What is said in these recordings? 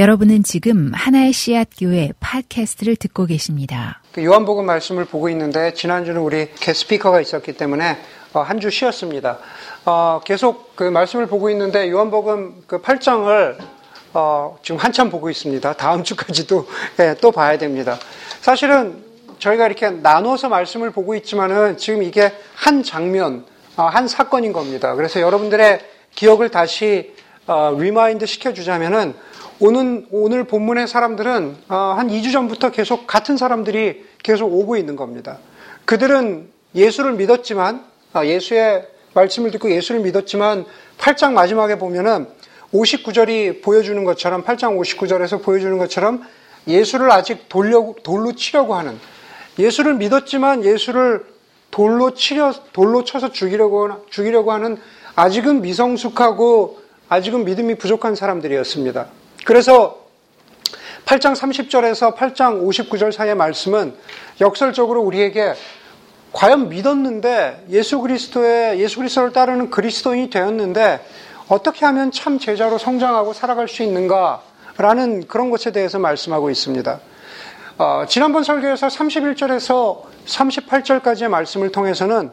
여러분은 지금 하나의 씨앗 교회 팟캐스트를 듣고 계십니다. 그 요한복음 말씀을 보고 있는데 지난주는 우리 게스피커가 있었기 때문에 어, 한주 쉬었습니다. 어, 계속 그 말씀을 보고 있는데 요한복음 그 8장을 어, 지금 한참 보고 있습니다. 다음 주까지도 예, 또 봐야 됩니다. 사실은 저희가 이렇게 나눠서 말씀을 보고 있지만은 지금 이게 한 장면, 한 사건인 겁니다. 그래서 여러분들의 기억을 다시 remind 시켜주자면은 오늘, 오늘 본문의 사람들은 어, 한 2주 전부터 계속 같은 사람들이 계속 오고 있는 겁니다. 그들은 예수를 믿었지만, 아, 예수의 말씀을 듣고 예수를 믿었지만, 8장 마지막에 보면은 59절이 보여주는 것처럼, 8장 59절에서 보여주는 것처럼 예수를 아직 돌려, 돌로 치려고 하는, 예수를 믿었지만 예수를 돌로 치려, 돌로 쳐서 죽이려고, 죽이려고 하는 아직은 미성숙하고 아직은 믿음이 부족한 사람들이었습니다. 그래서 8장 30절에서 8장 59절 사이의 말씀은 역설적으로 우리에게 과연 믿었는데 예수 그리스도의 예수 그리스도를 따르는 그리스도인이 되었는데 어떻게 하면 참 제자로 성장하고 살아갈 수 있는가라는 그런 것에 대해서 말씀하고 있습니다. 어, 지난번 설교에서 31절에서 38절까지의 말씀을 통해서는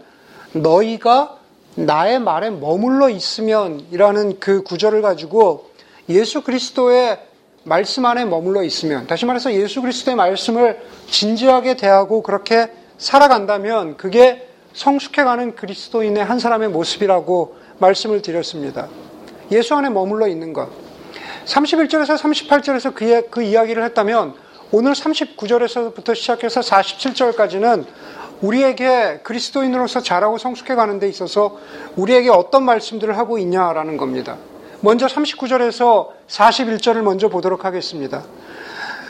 너희가 나의 말에 머물러 있으면이라는 그 구절을 가지고 예수 그리스도의 말씀 안에 머물러 있으면, 다시 말해서 예수 그리스도의 말씀을 진지하게 대하고 그렇게 살아간다면 그게 성숙해가는 그리스도인의 한 사람의 모습이라고 말씀을 드렸습니다. 예수 안에 머물러 있는 것. 31절에서 38절에서 그, 그 이야기를 했다면 오늘 39절에서부터 시작해서 47절까지는 우리에게 그리스도인으로서 자라고 성숙해 가는 데 있어서 우리에게 어떤 말씀들을 하고 있냐라는 겁니다. 먼저 39절에서 41절을 먼저 보도록 하겠습니다.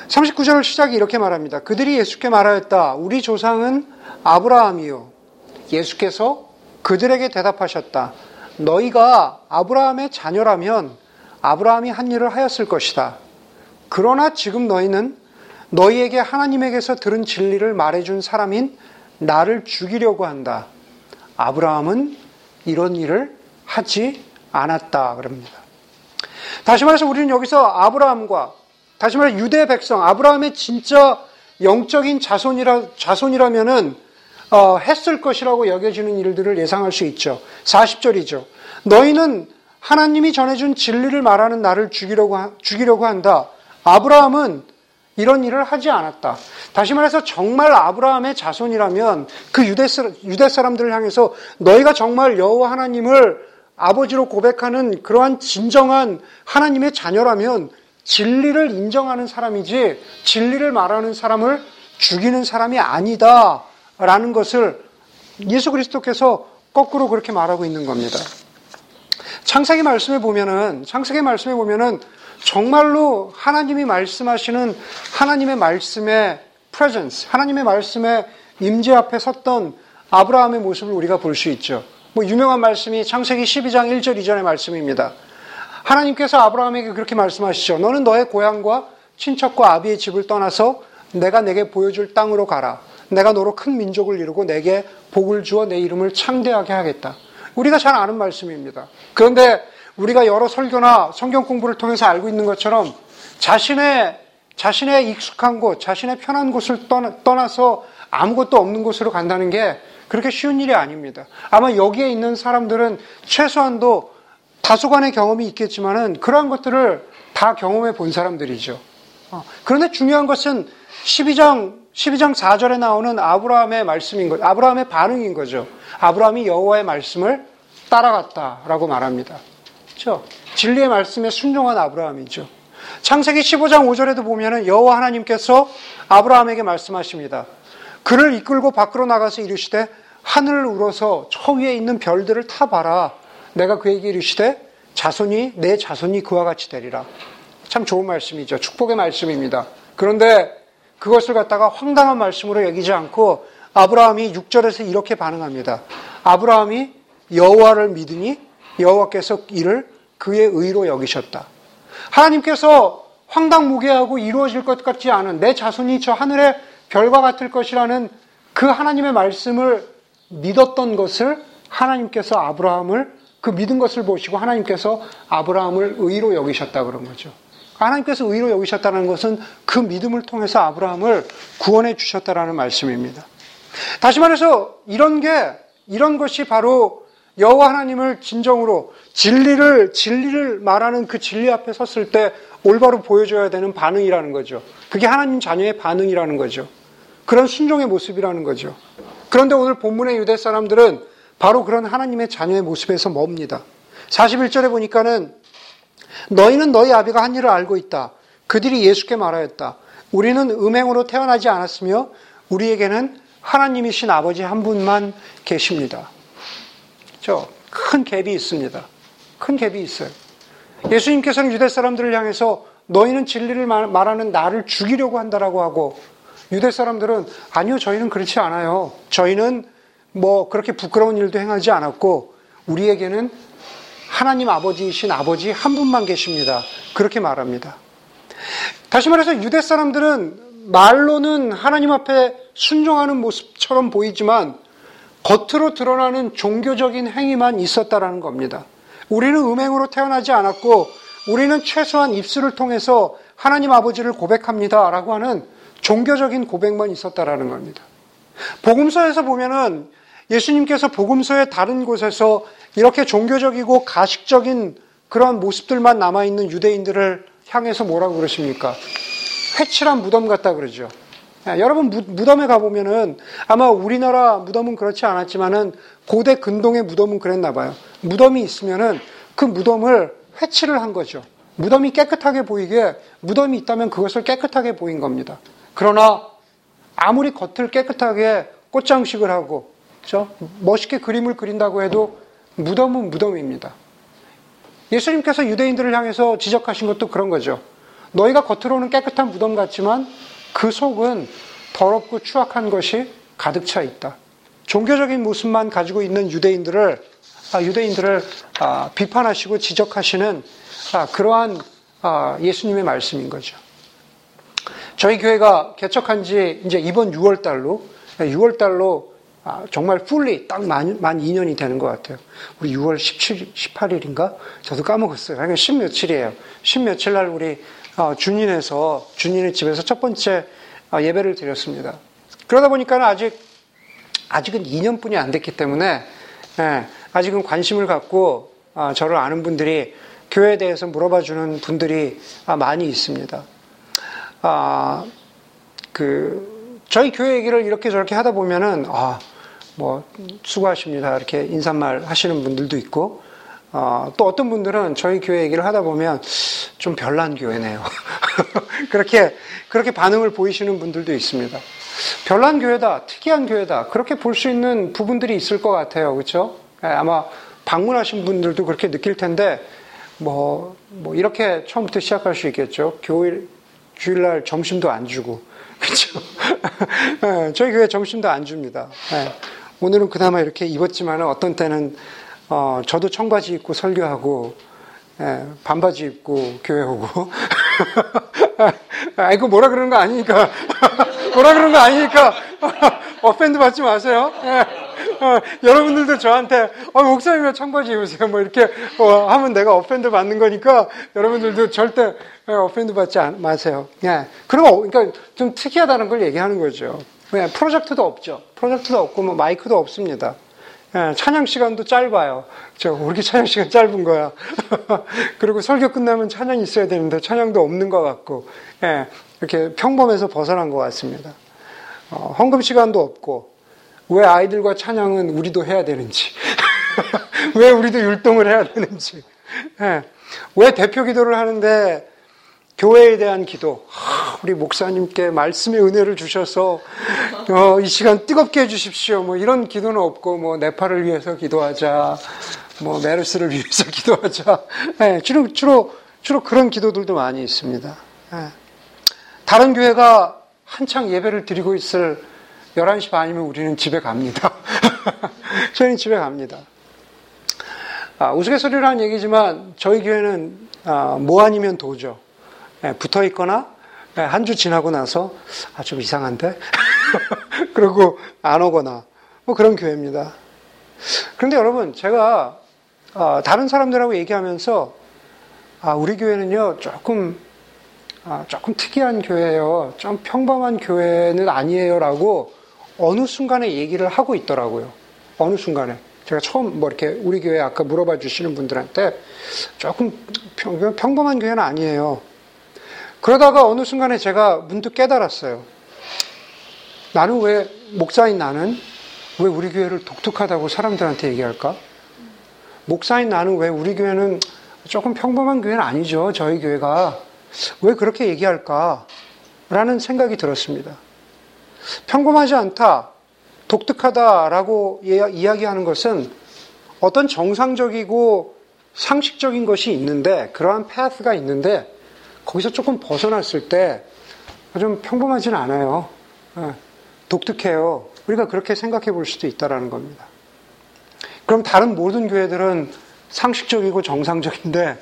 39절 시작이 이렇게 말합니다. 그들이 예수께 말하였다. 우리 조상은 아브라함이요. 예수께서 그들에게 대답하셨다. 너희가 아브라함의 자녀라면 아브라함이 한 일을 하였을 것이다. 그러나 지금 너희는 너희에게 하나님에게서 들은 진리를 말해준 사람인 나를 죽이려고 한다. 아브라함은 이런 일을 하지 않았다. 그럽니다. 다시 말해서 우리는 여기서 아브라함과 다시 말해 유대 백성 아브라함의 진짜 영적인 자손이라 자손이라면은 어, 했을 것이라고 여겨지는 일들을 예상할 수 있죠. 40절이죠. 너희는 하나님이 전해준 진리를 말하는 나를 죽이려고 죽이려고 한다. 아브라함은 이런 일을 하지 않았다. 다시 말해서 정말 아브라함의 자손이라면 그 유대, 유대 사람들을 향해서 너희가 정말 여호와 하나님을 아버지로 고백하는 그러한 진정한 하나님의 자녀라면 진리를 인정하는 사람이지 진리를 말하는 사람을 죽이는 사람이 아니다. 라는 것을 예수 그리스도께서 거꾸로 그렇게 말하고 있는 겁니다. 창세기 말씀에 보면은, 창세기 말씀에 보면은 정말로 하나님이 말씀하시는 하나님의 말씀의 presence, 하나님의 말씀의 임재 앞에 섰던 아브라함의 모습을 우리가 볼 수 있죠. 뭐 유명한 말씀이 창세기 12장 1절 이전의 말씀입니다. 하나님께서 아브라함에게 그렇게 말씀하시죠. 너는 너의 고향과 친척과 아비의 집을 떠나서 내가 내게 보여줄 땅으로 가라. 내가 너로 큰 민족을 이루고 내게 복을 주어 내 이름을 창대하게 하겠다. 우리가 잘 아는 말씀입니다. 그런데 우리가 여러 설교나 성경 공부를 통해서 알고 있는 것처럼 자신의 자신의 익숙한 곳, 자신의 편한 곳을 떠나서 아무것도 없는 곳으로 간다는 게 그렇게 쉬운 일이 아닙니다. 아마 여기에 있는 사람들은 최소한도 다소간의 경험이 있겠지만은 그러한 것들을 다 경험해 본 사람들이죠. 어, 그런데 중요한 것은 12장 12장 4절에 나오는 아브라함의 말씀인 거, 아브라함의 반응인 거죠. 아브라함이 여호와의 말씀을 따라갔다라고 말합니다. 그렇죠? 진리의 말씀에 순종한 아브라함이죠. 창세기 15장 5절에도 보면은 여호와 하나님께서 아브라함에게 말씀하십니다. 그를 이끌고 밖으로 나가서 이르시되 하늘을 우러서 저 위에 있는 별들을 타 봐라. 내가 그에게 이르시되 자손이 내 자손이 그와 같이 되리라. 참 좋은 말씀이죠. 축복의 말씀입니다. 그런데 그것을 갖다가 황당한 말씀으로 여기지 않고 아브라함이 6절에서 이렇게 반응합니다. 아브라함이 여호와를 믿으니 여호와께서 이를 그의 의로 여기셨다. 하나님께서 황당무계하고 이루어질 것 같지 않은 내 자손이 저 하늘의 별과 같을 것이라는 그 하나님의 말씀을 믿었던 것을 하나님께서 아브라함을 그 믿은 것을 보시고 하나님께서 아브라함을 의로 여기셨다 그런 거죠. 하나님께서 의로 여기셨다는 것은 그 믿음을 통해서 아브라함을 구원해 주셨다라는 말씀입니다. 다시 말해서 이런 게 이런 것이 바로 여호와 하나님을 진정으로 진리를 진리를 말하는 그 진리 앞에 섰을 때 올바로 보여줘야 되는 반응이라는 거죠. 그게 하나님 자녀의 반응이라는 거죠. 그런 순종의 모습이라는 거죠. 그런데 오늘 본문의 유대 사람들은 바로 그런 하나님의 자녀의 모습에서 멉니다. 41절에 보니까는 너희는 너희 아비가 한 일을 알고 있다. 그들이 예수께 말하였다. 우리는 음행으로 태어나지 않았으며 우리에게는 하나님이신 아버지 한 분만 계십니다. 큰 갭이 있습니다. 큰 갭이 있어요. 예수님께서는 유대 사람들을 향해서 너희는 진리를 말하는 나를 죽이려고 한다라고 하고 유대 사람들은 아니요 저희는 그렇지 않아요. 저희는 뭐 그렇게 부끄러운 일도 행하지 않았고 우리에게는 하나님 아버지이신 아버지 한 분만 계십니다. 그렇게 말합니다. 다시 말해서 유대 사람들은 말로는 하나님 앞에 순종하는 모습처럼 보이지만 겉으로 드러나는 종교적인 행위만 있었다라는 겁니다. 우리는 음행으로 태어나지 않았고 우리는 최소한 입술을 통해서 하나님 아버지를 고백합니다. 라고 하는 종교적인 고백만 있었다라는 겁니다. 복음서에서 보면은 예수님께서 복음서의 다른 곳에서 이렇게 종교적이고 가식적인 그런 모습들만 남아있는 유대인들을 향해서 뭐라고 그러십니까? 회칠한 무덤 같다 그러죠. 예, 여러분 무덤에 가보면은 아마 우리나라 무덤은 그렇지 않았지만은 고대 근동의 무덤은 그랬나 봐요. 무덤이 있으면은 그 무덤을 회치를 한 거죠. 무덤이 깨끗하게 보이게 무덤이 있다면 그것을 깨끗하게 보인 겁니다. 그러나 아무리 겉을 깨끗하게 꽃장식을 하고 그렇죠? 멋있게 그림을 그린다고 해도 무덤은 무덤입니다. 예수님께서 유대인들을 향해서 지적하신 것도 그런 거죠. 너희가 겉으로는 깨끗한 무덤 같지만 그 속은 더럽고 추악한 것이 가득 차 있다. 종교적인 모습만 가지고 있는 유대인들을 아, 유대인들을 아, 비판하시고 지적하시는 아, 그러한 예수님의 말씀인 거죠. 저희 교회가 개척한 지 이제 이번 6월 달로 6월 달로 정말 풀리 딱 만, 만 2년이 되는 것 같아요. 우리 6월 17, 18일인가? 저도 까먹었어요. 그러니까 10 며칠이에요. 10 며칠 날 우리 어, 준인에서 준인의 집에서 첫 번째 어, 예배를 드렸습니다. 그러다 보니까 아직 아직은 2년뿐이 안 됐기 때문에 예, 아직은 관심을 갖고 어, 저를 아는 분들이 교회에 대해서 물어봐 주는 분들이 많이 있습니다. 아, 그 저희 교회 얘기를 이렇게 저렇게 하다 보면은 아, 뭐 수고하십니다 이렇게 인사말 하시는 분들도 있고 어, 또 어떤 분들은 저희 교회 얘기를 하다 보면 좀 별난 교회네요. 그렇게, 그렇게 반응을 보이시는 분들도 있습니다. 별난 교회다, 특이한 교회다, 그렇게 볼 수 있는 부분들이 있을 것 같아요. 그렇죠? 아마 방문하신 분들도 그렇게 느낄 텐데, 뭐, 뭐, 이렇게 처음부터 시작할 수 있겠죠. 교일, 주일날 점심도 안 주고. 그렇죠? 네, 저희 교회 점심도 안 줍니다. 네, 오늘은 그나마 이렇게 입었지만 어떤 때는 어, 저도 청바지 입고 설교하고, 예, 반바지 입고 교회 오고. 아이고, 뭐라 그러는 거 아니니까. 뭐라 그러는 거 아니니까. offend 받지 마세요. 예. 어, 여러분들도 저한테, 어, 목사님 왜 청바지 입으세요? 뭐 이렇게 어, 하면 내가 offend 받는 거니까 여러분들도 절대 예, offend 받지 마세요. 예. 그리고, 그러니까 좀 특이하다는 걸 얘기하는 거죠. 예, 프로젝터도 없죠. 프로젝터도 없고, 뭐 마이크도 없습니다. 예, 찬양 시간도 짧아요. 저, 왜 이렇게 찬양 시간 짧은 거야? 그리고 설교 끝나면 찬양이 있어야 되는데 찬양도 없는 것 같고, 예, 이렇게 평범에서 벗어난 것 같습니다. 어, 헌금 시간도 없고, 왜 아이들과 찬양은 우리도 해야 되는지, 왜 우리도 율동을 해야 되는지, 예, 왜 대표 기도를 하는데 교회에 대한 기도, 우리 목사님께 말씀의 은혜를 주셔서 어, 이 시간 뜨겁게 해주십시오. 뭐 이런 기도는 없고 뭐 네팔을 위해서 기도하자, 뭐 메르스를 위해서 기도하자. 네, 주로 주로 주로 그런 기도들도 많이 있습니다. 네. 다른 교회가 한창 예배를 드리고 있을 11시 반이면 우리는 집에 갑니다. 저희는 집에 갑니다. 아, 우스갯소리라는 얘기지만 저희 교회는 아, 뭐 아니면 도죠. 예, 붙어 있거나 예, 한 주 지나고 나서 아, 좀 이상한데? 그러고 안 오거나 뭐 그런 교회입니다. 그런데 여러분, 제가 어, 다른 사람들하고 얘기하면서 아, 우리 교회는요, 조금 아, 조금 특이한 교회예요. 좀 평범한 교회는 아니에요라고 어느 순간에 얘기를 하고 있더라고요. 어느 순간에. 제가 처음 뭐 이렇게 우리 교회 아까 물어봐 주시는 분들한테 조금 평, 평범한 교회는 아니에요. 그러다가 어느 순간에 제가 문득 깨달았어요. 나는 왜, 목사인 나는 왜 우리 교회를 독특하다고 사람들한테 얘기할까? 목사인 나는 왜 우리 교회는 조금 평범한 교회는 아니죠. 저희 교회가. 왜 그렇게 얘기할까? 라는 생각이 들었습니다. 평범하지 않다, 독특하다라고 이야기하는 것은 어떤 정상적이고 상식적인 것이 있는데, 그러한 패스가 있는데, 거기서 조금 벗어났을 때 좀 평범하지는 않아요. 예, 독특해요. 우리가 그렇게 생각해 볼 수도 있다라는 겁니다. 그럼 다른 모든 교회들은 상식적이고 정상적인데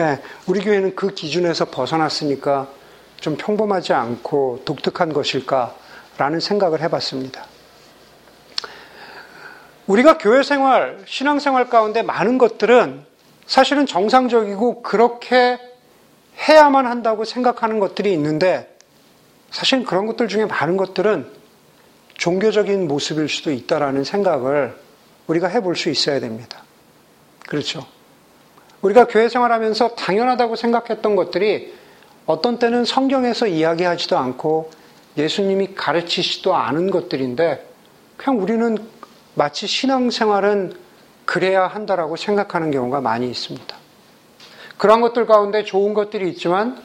예, 우리 교회는 그 기준에서 벗어났으니까 좀 평범하지 않고 독특한 것일까라는 생각을 해봤습니다. 우리가 교회 생활, 신앙 생활 가운데 많은 것들은 사실은 정상적이고 그렇게 해야만 한다고 생각하는 것들이 있는데 사실 그런 것들 중에 많은 것들은 종교적인 모습일 수도 있다라는 생각을 우리가 해볼 수 있어야 됩니다. 그렇죠. 우리가 교회 생활하면서 당연하다고 생각했던 것들이 어떤 때는 성경에서 이야기하지도 않고 예수님이 가르치지도 않은 것들인데 그냥 우리는 마치 신앙생활은 그래야 한다라고 생각하는 경우가 많이 있습니다. 그러한 것들 가운데 좋은 것들이 있지만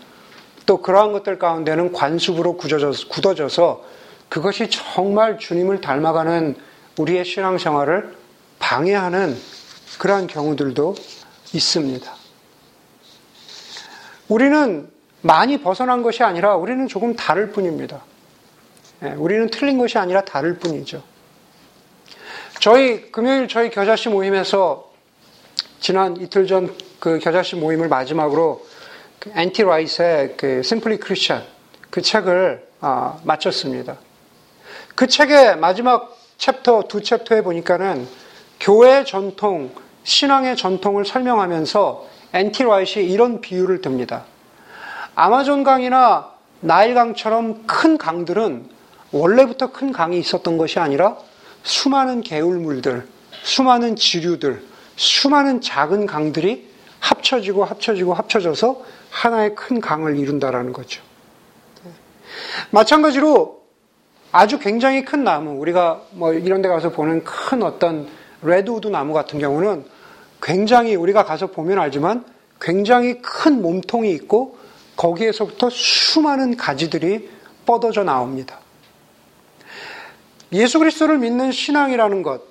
또 그러한 것들 가운데는 관습으로 굳어져서 그것이 정말 주님을 닮아가는 우리의 신앙생활을 방해하는 그러한 경우들도 있습니다. 우리는 많이 벗어난 것이 아니라 우리는 조금 다를 뿐입니다. 예, 우리는 틀린 것이 아니라 다를 뿐이죠. 저희 금요일 저희 겨자씨 모임에서 지난 이틀 전 그 겨자씨 모임을 마지막으로 그 앤티 라이스의 그 심플리 크리스천 그 책을 아, 마쳤습니다. 그 책의 마지막 챕터 두 챕터에 보니까는 교회 전통 신앙의 전통을 설명하면서 N.T. Wright이 이런 비유를 듭니다. 아마존 강이나 나일 강처럼 큰 강들은 원래부터 큰 강이 있었던 것이 아니라 수많은 개울물들, 수많은 지류들, 수많은 작은 강들이 합쳐지고 합쳐지고 합쳐져서 하나의 큰 강을 이룬다라는 거죠. 마찬가지로 아주 굉장히 큰 나무, 우리가 뭐 이런 데 가서 보는 큰 어떤 redwood 나무 같은 경우는 굉장히 우리가 가서 보면 알지만 굉장히 큰 몸통이 있고 거기에서부터 수많은 가지들이 뻗어져 나옵니다. 예수 그리스도를 믿는 신앙이라는 것,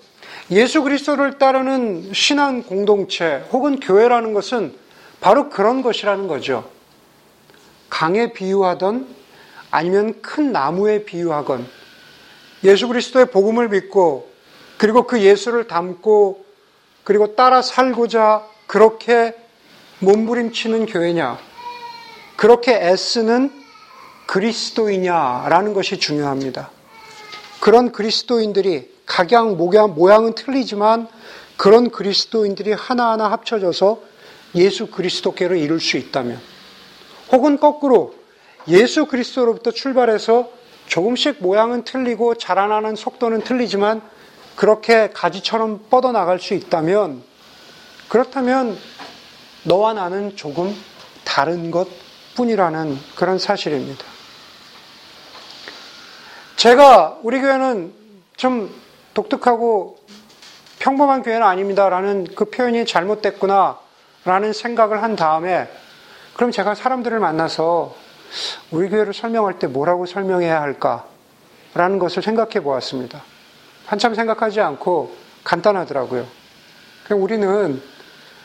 예수 그리스도를 따르는 신앙 공동체 혹은 교회라는 것은 바로 그런 것이라는 거죠. 강에 비유하던 아니면 큰 나무에 비유하건 예수 그리스도의 복음을 믿고 그리고 그 예수를 담고 그리고 따라 살고자 그렇게 몸부림치는 교회냐, 그렇게 애쓰는 그리스도이냐라는 것이 중요합니다. 그런 그리스도인들이 각양 모양은 틀리지만 그런 그리스도인들이 하나하나 합쳐져서 예수 그리스도께로 이룰 수 있다면 혹은 거꾸로 예수 그리스도로부터 출발해서 조금씩 모양은 틀리고 자라나는 속도는 틀리지만 그렇게 가지처럼 뻗어나갈 수 있다면 그렇다면 너와 나는 조금 다른 것 뿐이라는 그런 사실입니다. 제가 우리 교회는 좀 독특하고 평범한 교회는 아닙니다라는 그 표현이 잘못됐구나 라는 생각을 한 다음에 그럼 제가 사람들을 만나서 우리 교회를 설명할 때 뭐라고 설명해야 할까라는 것을 생각해 보았습니다. 한참 생각하지 않고 간단하더라고요. 우리는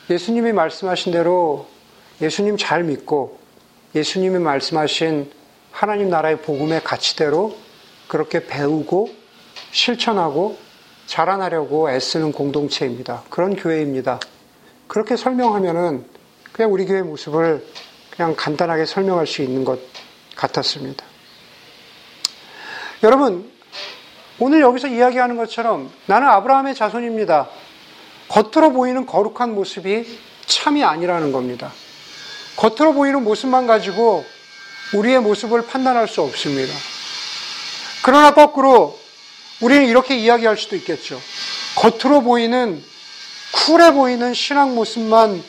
예수님이 말씀하신 대로 예수님 잘 믿고 예수님이 말씀하신 하나님 나라의 복음의 가치대로 그렇게 배우고 실천하고 자라나려고 애쓰는 공동체입니다. 그런 교회입니다. 그렇게 설명하면은 그냥 우리 교회 모습을 그냥 간단하게 설명할 수 있는 것 같았습니다. 여러분, 오늘 여기서 이야기하는 것처럼 나는 아브라함의 자손입니다. 겉으로 보이는 거룩한 모습이 참이 아니라는 겁니다. 겉으로 보이는 모습만 가지고 우리의 모습을 판단할 수 없습니다. 그러나 거꾸로 우리는 이렇게 이야기할 수도 있겠죠. 겉으로 보이는 cool해 보이는 신앙 모습만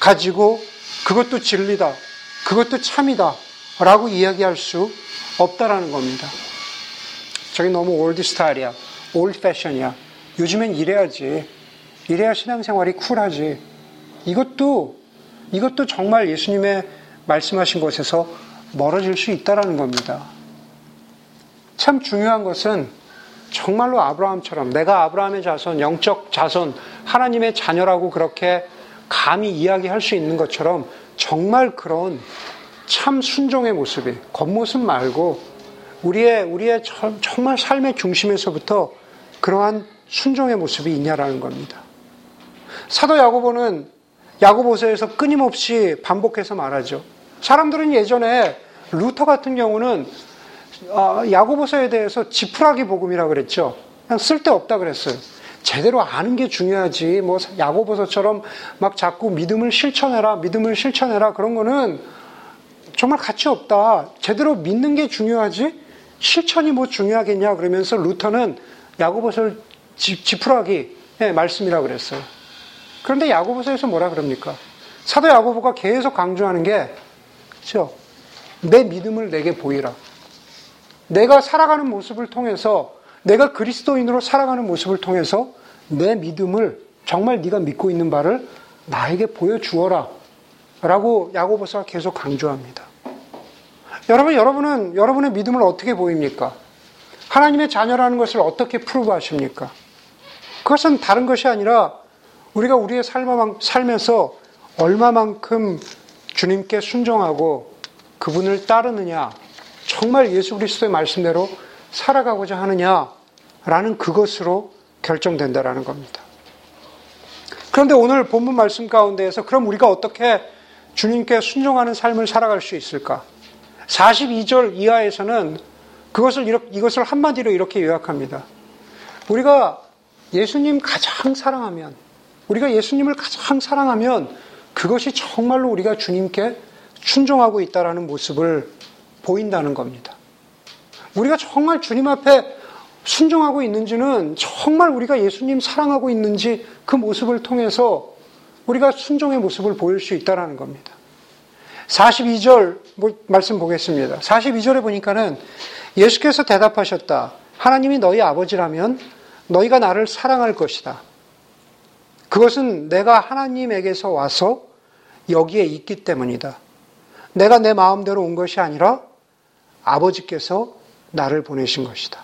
가지고 그것도 진리다. 그것도 참이다. 라고 이야기할 수 없다라는 겁니다. 저기 너무 old style이야. old fashion이야. 요즘엔 이래야지. 이래야 신앙생활이 쿨하지. 이것도, 이것도 정말 예수님의 말씀하신 것에서 멀어질 수 있다라는 겁니다. 참 중요한 것은 정말로 아브라함처럼 내가 아브라함의 자손, 영적 자손, 하나님의 자녀라고 그렇게 감히 이야기할 수 있는 것처럼 정말 그런 참 순종의 모습이 겉모습 말고 우리의 우리의 정말 삶의 중심에서부터 그러한 순종의 모습이 있냐라는 겁니다. 사도 야고보는 야고보서에서 끊임없이 반복해서 말하죠. 사람들은 예전에 루터 같은 경우는 어, 야고보서에 대해서 지푸라기 복음이라 그랬죠. 그냥 쓸데없다 그랬어요. 제대로 아는 게 중요하지. 뭐 야고보서처럼 막 자꾸 믿음을 실천해라, 믿음을 실천해라 그런 거는 정말 가치 없다. 제대로 믿는 게 중요하지. 실천이 뭐 중요하겠냐 그러면서 루터는 야고보서를 지 푸라기 예, 말씀이라 그랬어요. 그런데 야고보서에서 뭐라 그럽니까? 사도 야고보가 계속 강조하는 게 그렇죠? 내 믿음을 내게 보이라. 내가 살아가는 모습을 통해서 내가 그리스도인으로 살아가는 모습을 통해서 내 믿음을 정말 네가 믿고 있는 바를 나에게 보여주어라. 라고 야고보서가 계속 강조합니다. 여러분, 여러분은 여러분의 믿음을 어떻게 보입니까? 하나님의 자녀라는 것을 어떻게 프루브 하십니까? 그것은 다른 것이 아니라 우리가 우리의 삶에서 얼마만큼 주님께 순종하고 그분을 따르느냐, 정말 예수 그리스도의 말씀대로 살아가고자 하느냐라는 그것으로 결정된다라는 겁니다. 그런데 오늘 본문 말씀 가운데에서 그럼 우리가 어떻게 주님께 순종하는 삶을 살아갈 수 있을까? 42절 이하에서는 그것을 이렇게, 이것을 한마디로 이렇게 요약합니다. 우리가 예수님 가장 사랑하면, 우리가 예수님을 가장 사랑하면 그것이 정말로 우리가 주님께 순종하고 있다라는 모습을 보인다는 겁니다. 우리가 정말 주님 앞에 순종하고 있는지는 정말 우리가 예수님 사랑하고 있는지 그 모습을 통해서 우리가 순종의 모습을 보일 수 있다는 겁니다. 42절 뭐 말씀 보겠습니다. 42절에 보니까는 예수께서 대답하셨다. 하나님이 너희 아버지라면 너희가 나를 사랑할 것이다. 그것은 내가 하나님에게서 와서 여기에 있기 때문이다. 내가 내 마음대로 온 것이 아니라 아버지께서 나를 보내신 것이다.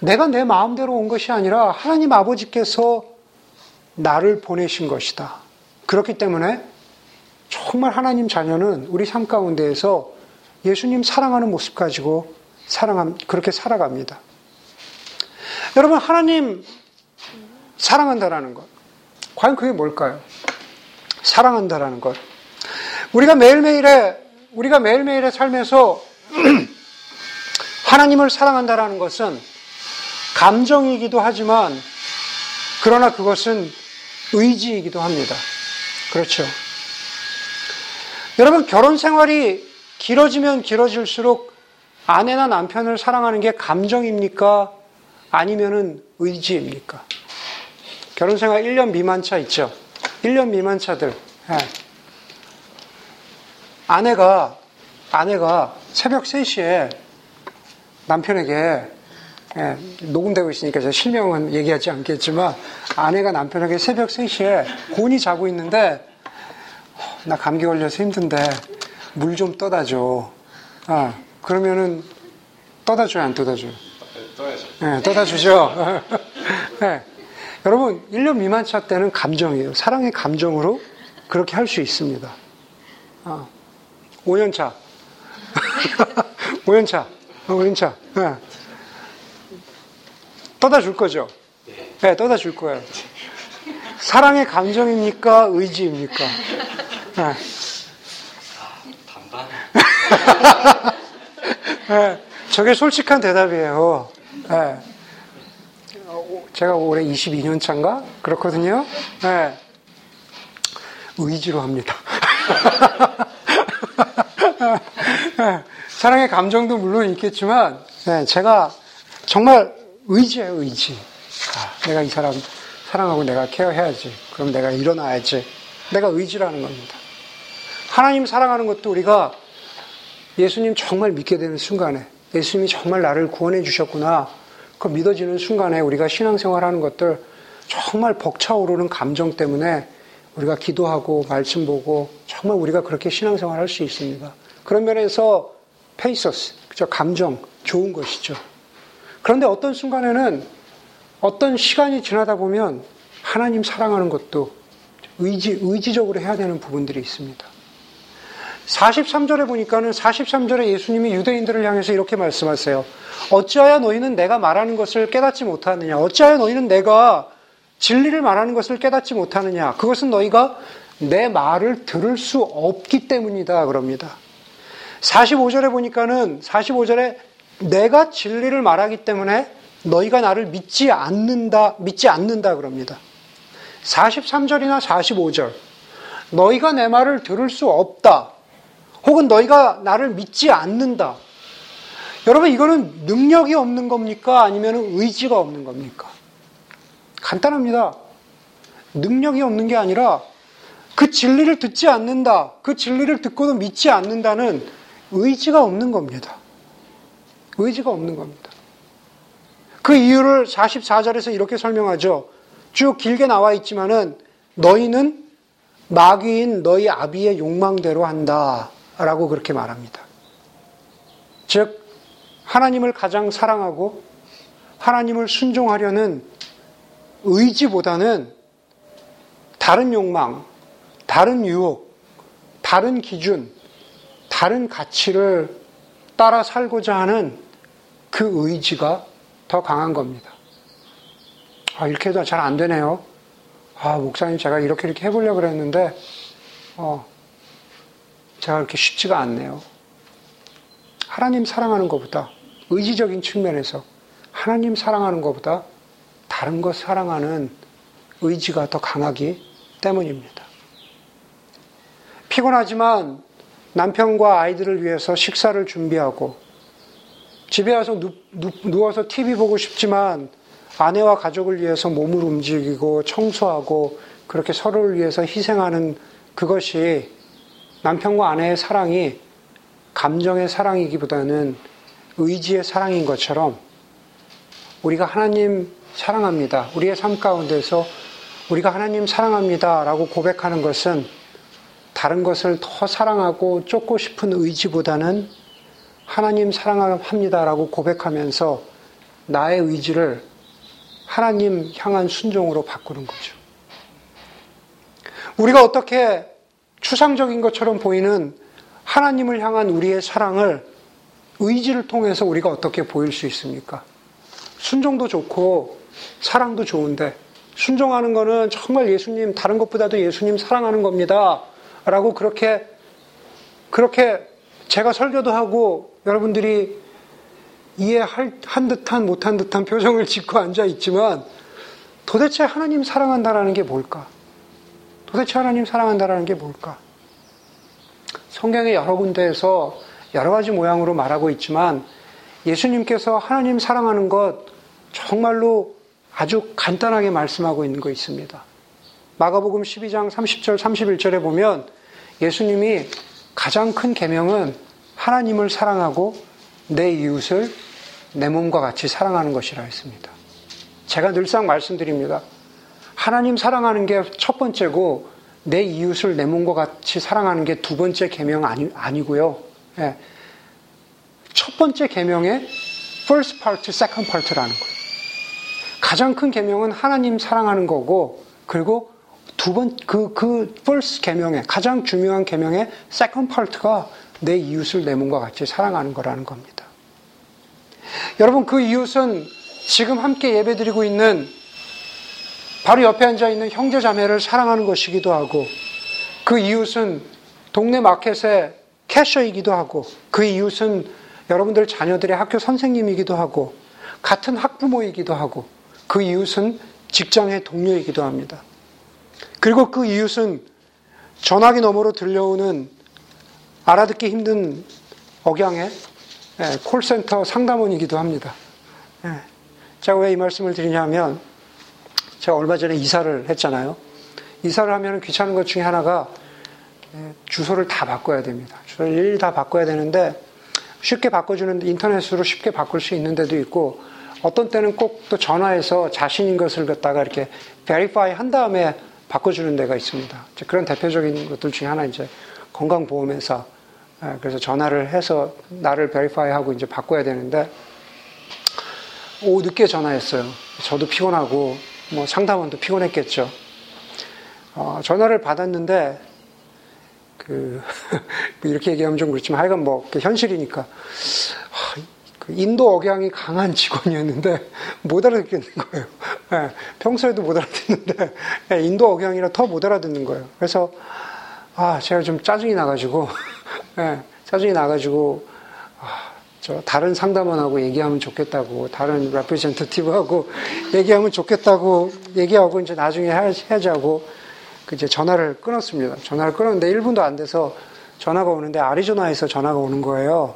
내가 내 마음대로 온 것이 아니라 하나님 아버지께서 나를 보내신 것이다. 그렇기 때문에 정말 하나님 자녀는 우리 삶 가운데에서 예수님 사랑하는 모습 가지고 사랑함, 그렇게 살아갑니다. 여러분, 하나님 사랑한다라는 것. 과연 그게 뭘까요? 사랑한다라는 것. 우리가 매일매일의, 우리가 매일매일의 삶에서 하나님을 사랑한다라는 것은 감정이기도 하지만 그러나 그것은 의지이기도 합니다. 그렇죠. 여러분, 결혼 생활이 길어지면 길어질수록 아내나 남편을 사랑하는 게 감정입니까? 아니면은 의지입니까? 결혼 생활 1년 미만 차 있죠? 1년 미만 차들. 네. 아내가, 아내가 새벽 3시에 남편에게 예, 녹음되고 있으니까 제가 실명은 얘기하지 않겠지만 아내가 남편에게 새벽 3시에 곤히 자고 있는데 나 감기 걸려서 힘든데 물 좀 떠다 줘. 아, 그러면은 떠다 줘요, 안 떠다 줘요? 떠야죠. 네, 떠다 주죠. 네. 여러분, 1년 미만 차 때는 감정이에요. 사랑의 감정으로 그렇게 할 수 있습니다. 아, 5년 차. 5년 차. 5년 차. 네. 떠다 줄 거죠? 네, 떠다 줄 거예요. 사랑의 감정입니까? 의지입니까? 네. 반반. 네, 저게 솔직한 대답이에요. 네. 제가 올해 22년 차인가? 그렇거든요. 네. 의지로 합니다. 네, 사랑의 감정도 물론 있겠지만 네, 제가 정말 의지예요 의지. 아, 내가 이 사람 사랑하고 내가 care해야지. 그럼 내가 일어나야지. 내가 의지라는 겁니다. 하나님 사랑하는 것도 우리가 예수님 정말 믿게 되는 순간에 예수님이 정말 나를 구원해 주셨구나. 그 믿어지는 순간에 우리가 신앙생활 하는 것들 정말 벅차오르는 감정 때문에 우리가 기도하고 말씀 보고 정말 우리가 그렇게 신앙생활 할 수 있습니다. 그런 면에서 페이소스, 그죠? 감정, 좋은 것이죠. 그런데 어떤 순간에는 어떤 시간이 지나다 보면 하나님 사랑하는 것도 의지, 의지적으로 해야 되는 부분들이 있습니다. 43절에 보니까는 43절에 예수님이 유대인들을 향해서 이렇게 말씀하세요. 어찌하여 너희는 내가 말하는 것을 깨닫지 못하느냐? 어찌하여 너희는 내가 진리를 말하는 것을 깨닫지 못하느냐? 그것은 너희가 내 말을 들을 수 없기 때문이다. 그럽니다. 45절에 보니까는 45절에 내가 진리를 말하기 때문에 너희가 나를 믿지 않는다, 믿지 않는다. 그럽니다. 43절이나 45절. 너희가 내 말을 들을 수 없다. 혹은 너희가 나를 믿지 않는다. 여러분, 이거는 능력이 없는 겁니까? 아니면 의지가 없는 겁니까? 간단합니다. 능력이 없는 게 아니라 그 진리를 듣지 않는다. 그 진리를 듣고도 믿지 않는다는 의지가 없는 겁니다. 의지가 없는 겁니다. 그 이유를 44절에서 이렇게 설명하죠. 쭉 길게 나와 있지만은 너희는 마귀인 너희 아비의 욕망대로 한다. 라고 그렇게 말합니다. 즉, 하나님을 가장 사랑하고 하나님을 순종하려는 의지보다는 다른 욕망, 다른 유혹, 다른 기준, 다른 가치를 따라 살고자 하는 그 의지가 더 강한 겁니다. 아, 이렇게 해도 잘 안 되네요. 아, 목사님, 제가 이렇게 이렇게 해보려고 그랬는데, 어, 제가 그렇게 쉽지가 않네요. 하나님 사랑하는 것보다 의지적인 측면에서 하나님 사랑하는 것보다 다른 것 사랑하는 의지가 더 강하기 때문입니다. 피곤하지만 남편과 아이들을 위해서 식사를 준비하고 집에 와서 누, 누, 워서 TV 보고 싶지만 아내와 가족을 위해서 몸을 움직이고 청소하고 그렇게 서로를 위해서 희생하는 그것이 남편과 아내의 사랑이 감정의 사랑이기보다는 의지의 사랑인 것처럼 우리가 하나님 사랑합니다. 우리의 삶 가운데서 우리가 하나님 사랑합니다. 라고 고백하는 것은 다른 것을 더 사랑하고 쫓고 싶은 의지보다는 하나님 사랑합니다. 라고 고백하면서 나의 의지를 하나님 향한 순종으로 바꾸는 거죠. 우리가 어떻게 추상적인 것처럼 보이는 하나님을 향한 우리의 사랑을 의지를 통해서 우리가 어떻게 보일 수 있습니까? 순종도 좋고 사랑도 좋은데 순종하는 거는 정말 예수님 다른 것보다도 예수님 사랑하는 겁니다. 라고 그렇게 그렇게 제가 설교도 하고 여러분들이 이해한 듯한 못한 듯한 표정을 짓고 앉아 있지만 도대체 하나님 사랑한다라는 게 뭘까? 도대체 하나님 사랑한다라는 게 뭘까? 성경의 여러 군데에서 여러 가지 모양으로 말하고 있지만 예수님께서 하나님 사랑하는 것 정말로 아주 간단하게 말씀하고 있는 거 있습니다. 마가복음 12장 30절 31절에 보면 예수님이 가장 큰 계명은 하나님을 사랑하고 내 이웃을 내 몸과 같이 사랑하는 것이라 했습니다. 제가 늘상 말씀드립니다. 하나님 사랑하는 게 첫 번째고 내 이웃을 내 몸과 같이 사랑하는 게 두 번째 계명 아니, 아니고요. 예. 첫 번째 계명의 first part, second part라는 거예요. 가장 큰 계명은 하나님 사랑하는 거고 그리고 두번 그그 그 first 계명의 가장 중요한 계명의 second part가 내 이웃을 내 몸과 같이 사랑하는 거라는 겁니다. 여러분 그 이웃은 지금 함께 예배 드리고 있는 바로 옆에 앉아 있는 형제 자매를 사랑하는 것이기도 하고 그 이웃은 동네 마켓의 캐셔이기도 하고 그 이웃은 여러분들 자녀들의 학교 선생님이기도 하고 같은 학부모이기도 하고 그 이웃은 직장의 동료이기도 합니다. 그리고 그 이웃은 전화기 너머로 들려오는 알아듣기 힘든 억양의 예, 콜센터 상담원이기도 합니다. 예. 제가 왜 이 말씀을 드리냐면 제가 얼마 전에 이사를 했잖아요. 이사를 하면 귀찮은 것 중에 하나가 예, 주소를 다 바꿔야 됩니다. 주소를 일일이 다 바꿔야 되는데 쉽게 바꿔주는 인터넷으로 쉽게 바꿀 수 있는 데도 있고 어떤 때는 꼭 또 전화해서 자신인 것을 갖다가 이렇게 베리파이 한 다음에 바꿔주는 데가 있습니다. 그런 대표적인 것들 중에 하나 이제 건강보험회사 예, 그래서 전화를 해서 나를 베리파이 하고 이제 바꿔야 되는데 오후 늦게 전화했어요. 저도 피곤하고 뭐 상담원도 피곤했겠죠. 어, 전화를 받았는데 그 이렇게 얘기하면 좀 그렇지만 하여간 뭐 현실이니까 그 인도 억양이 강한 직원이었는데 못 알아듣겠는 거예요. 네, 평소에도 못 알아듣는데 네, 인도 억양이라 더 못 알아듣는 거예요. 그래서 아 제가 좀 짜증이 나가지고 네, 짜증이 나가지고 아, 저 다른 상담원하고 얘기하면 좋겠다고 다른 레프레젠터티브하고 얘기하면 좋겠다고 얘기하고 이제 나중에 해야지하고 그 이제 전화를 끊었습니다. 전화를 끊었는데 1분도 안 돼서 전화가 오는데 아리조나에서 전화가 오는 거예요.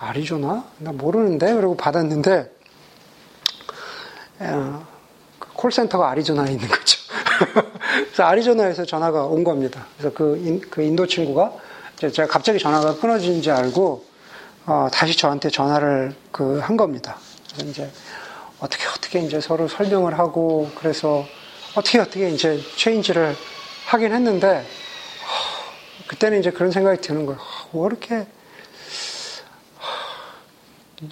아리조나? 나 모르는데? 그러고 받았는데, 콜센터가 아리조나에 있는 거죠. 그래서 아리조나에서 전화가 온 겁니다. 그래서 그, 인, 그 인도 친구가 제가 갑자기 전화가 끊어진지 알고, 어, 다시 저한테 전화를 그 한 겁니다. 그래서 이제 어떻게 어떻게 이제 서로 설명을 하고, 그래서 어떻게 어떻게 이제 체인지를 하긴 했는데, 그때는 이제 그런 생각이 드는 거예요. 왜 이렇게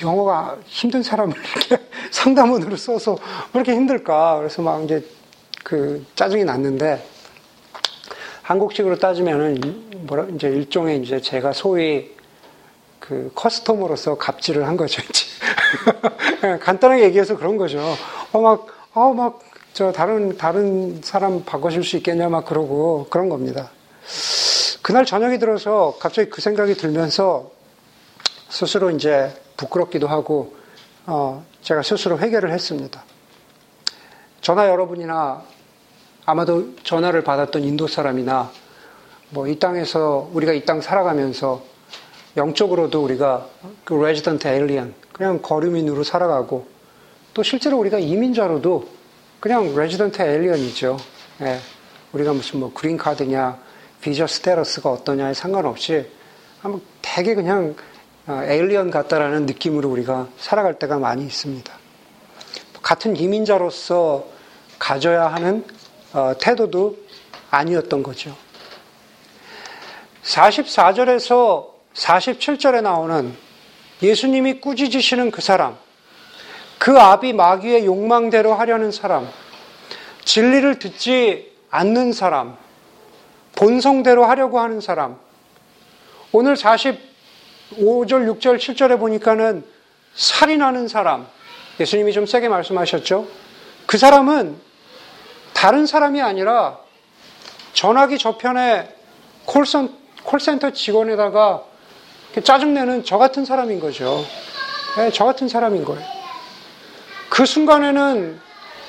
영어가 힘든 사람을 이렇게 상담원으로 써서 왜 이렇게 힘들까? 그래서 막 이제 그 짜증이 났는데 한국식으로 따지면은 뭐라 이제 일종의 이제 제가 소위 그 커스터머로서 갑질을 한 거죠. 간단하게 얘기해서 그런 거죠. 어 막 어 막 저 다른 다른 사람 바꿔줄 수 있겠냐 막 그러고 그런 겁니다. 그날 저녁이 들어서 갑자기 그 생각이 들면서 스스로 이제 부끄럽기도 하고 어, 제가 스스로 회개를 했습니다. 전화 여러분이나 아마도 전화를 받았던 인도 사람이나 뭐 이 땅에서 우리가 이 땅 살아가면서 영적으로도 우리가 그 resident alien 그냥 거류민으로 살아가고 또 실제로 우리가 이민자로도 그냥 resident alien이죠. 예. 우리가 무슨 뭐 그린 카드냐 비자 스테러스가 어떠냐에 상관없이 아마 되게 그냥 어, 에일리언 같다라는 느낌으로 우리가 살아갈 때가 많이 있습니다. 같은 이민자로서 가져야 하는 어, 태도도 아니었던 거죠. 44절에서 47절에 나오는 예수님이 꾸짖으시는 그 사람, 그 아비 마귀의 욕망대로 하려는 사람, 진리를 듣지 않는 사람, 본성대로 하려고 하는 사람, 오늘 40 5절, 6절, 7절에 보니까는 살인하는 사람, 예수님이 좀 세게 말씀하셨죠? 그 사람은 다른 사람이 아니라 전화기 저편에 콜센, 콜센터 직원에다가 짜증내는 저 같은 사람인 거죠. 네, 저 같은 사람인 거예요. 그 순간에는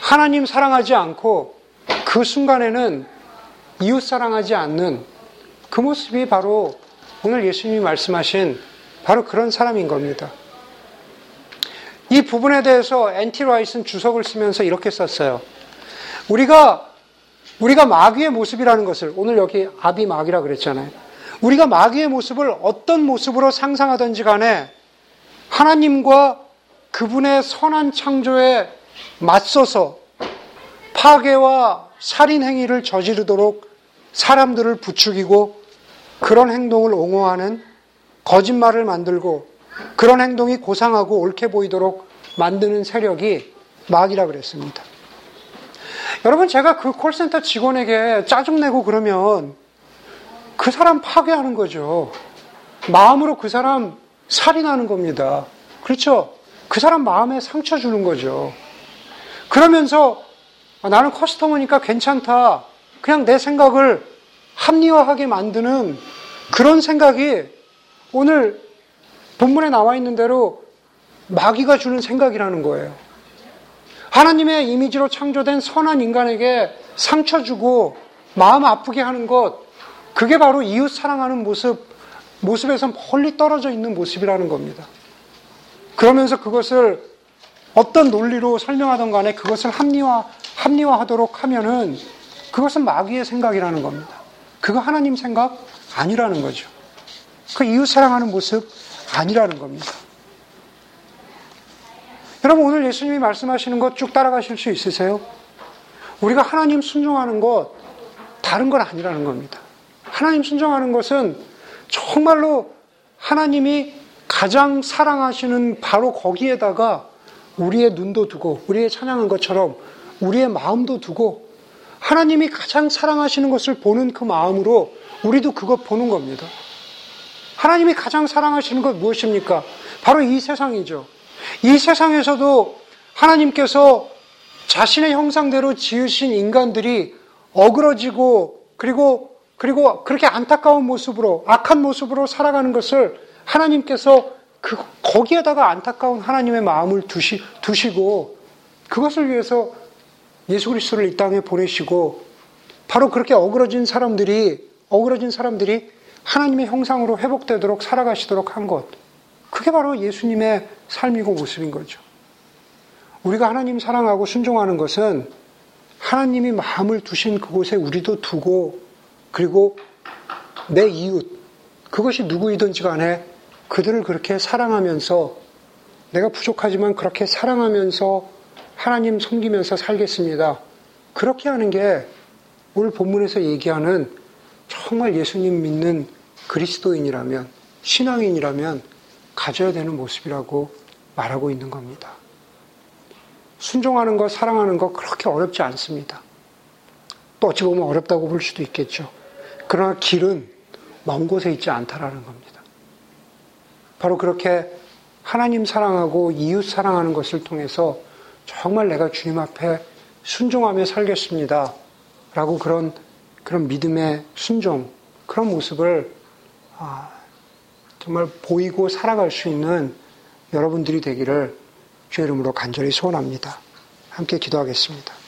하나님 사랑하지 않고 그 순간에는 이웃 사랑하지 않는 그 모습이 바로 오늘 예수님이 말씀하신 바로 그런 사람인 겁니다. 이 부분에 대해서 엔티 라이슨 주석을 쓰면서 이렇게 썼어요. 우리가 우리가 마귀의 모습이라는 것을 오늘 여기 아비 마귀라 그랬잖아요. 우리가 마귀의 모습을 어떤 모습으로 상상하든지 간에 하나님과 그분의 선한 창조에 맞서서 파괴와 살인 행위를 저지르도록 사람들을 부추기고 그런 행동을 옹호하는 거짓말을 만들고 그런 행동이 고상하고 옳게 보이도록 만드는 세력이 마귀라 그랬습니다. 여러분, 제가 그 콜센터 직원에게 짜증내고 그러면 그 사람 파괴하는 거죠. 마음으로 그 사람 살인하는 겁니다. 그렇죠? 그 사람 마음에 상처 주는 거죠. 그러면서 아, 나는 커스터머니까 괜찮다. 그냥 내 생각을 합리화하게 만드는 그런 생각이 오늘 본문에 나와 있는 대로 마귀가 주는 생각이라는 거예요. 하나님의 이미지로 창조된 선한 인간에게 상처 주고 마음 아프게 하는 것, 그게 바로 이웃 사랑하는 모습 모습에서 멀리 떨어져 있는 모습이라는 겁니다. 그러면서 그것을 어떤 논리로 설명하던 간에 그것을 합리화, 합리화하도록 하면은 그것은 마귀의 생각이라는 겁니다. 그거 하나님 생각 아니라는 거죠. 그 이웃 사랑하는 모습 아니라는 겁니다. 여러분 오늘 예수님이 말씀하시는 것 쭉 따라가실 수 있으세요? 우리가 하나님 순종하는 것 다른 건 아니라는 겁니다. 하나님 순종하는 것은 정말로 하나님이 가장 사랑하시는 바로 거기에다가 우리의 눈도 두고 우리의 찬양한 것처럼 우리의 마음도 두고 하나님이 가장 사랑하시는 것을 보는 그 마음으로 우리도 그것 보는 겁니다. 하나님이 가장 사랑하시는 것 무엇입니까? 바로 이 세상이죠. 이 세상에서도 하나님께서 자신의 형상대로 지으신 인간들이 어그러지고 그리고 그리고 그렇게 안타까운 모습으로 악한 모습으로 살아가는 것을 하나님께서 그 거기에다가 안타까운 하나님의 마음을 두시, 두시고 그것을 위해서 예수 그리스도를 이 땅에 보내시고 바로 그렇게 어그러진 사람들이 어그러진 사람들이 하나님의 형상으로 회복되도록 살아가시도록 한 것. 그게 바로 예수님의 삶이고 모습인 거죠. 우리가 하나님 사랑하고 순종하는 것은 하나님이 마음을 두신 그곳에 우리도 두고 그리고 내 이웃 그것이 누구이든지 간에 그들을 그렇게 사랑하면서 내가 부족하지만 그렇게 사랑하면서 하나님 섬기면서 살겠습니다. 그렇게 하는 게 오늘 본문에서 얘기하는 정말 예수님 믿는 그리스도인이라면 신앙인이라면 가져야 되는 모습이라고 말하고 있는 겁니다. 순종하는 것, 사랑하는 것 그렇게 어렵지 않습니다. 또 어찌 보면 어렵다고 볼 수도 있겠죠. 그러나 길은 먼 곳에 있지 않다라는 겁니다. 바로 그렇게 하나님 사랑하고 이웃 사랑하는 것을 통해서 정말 내가 주님 앞에 순종하며 살겠습니다. 라고 그런, 그런 믿음의 순종, 그런 모습을 아, 정말 보이고 살아갈 수 있는 여러분들이 되기를 주의 이름으로 간절히 소원합니다. 함께 기도하겠습니다.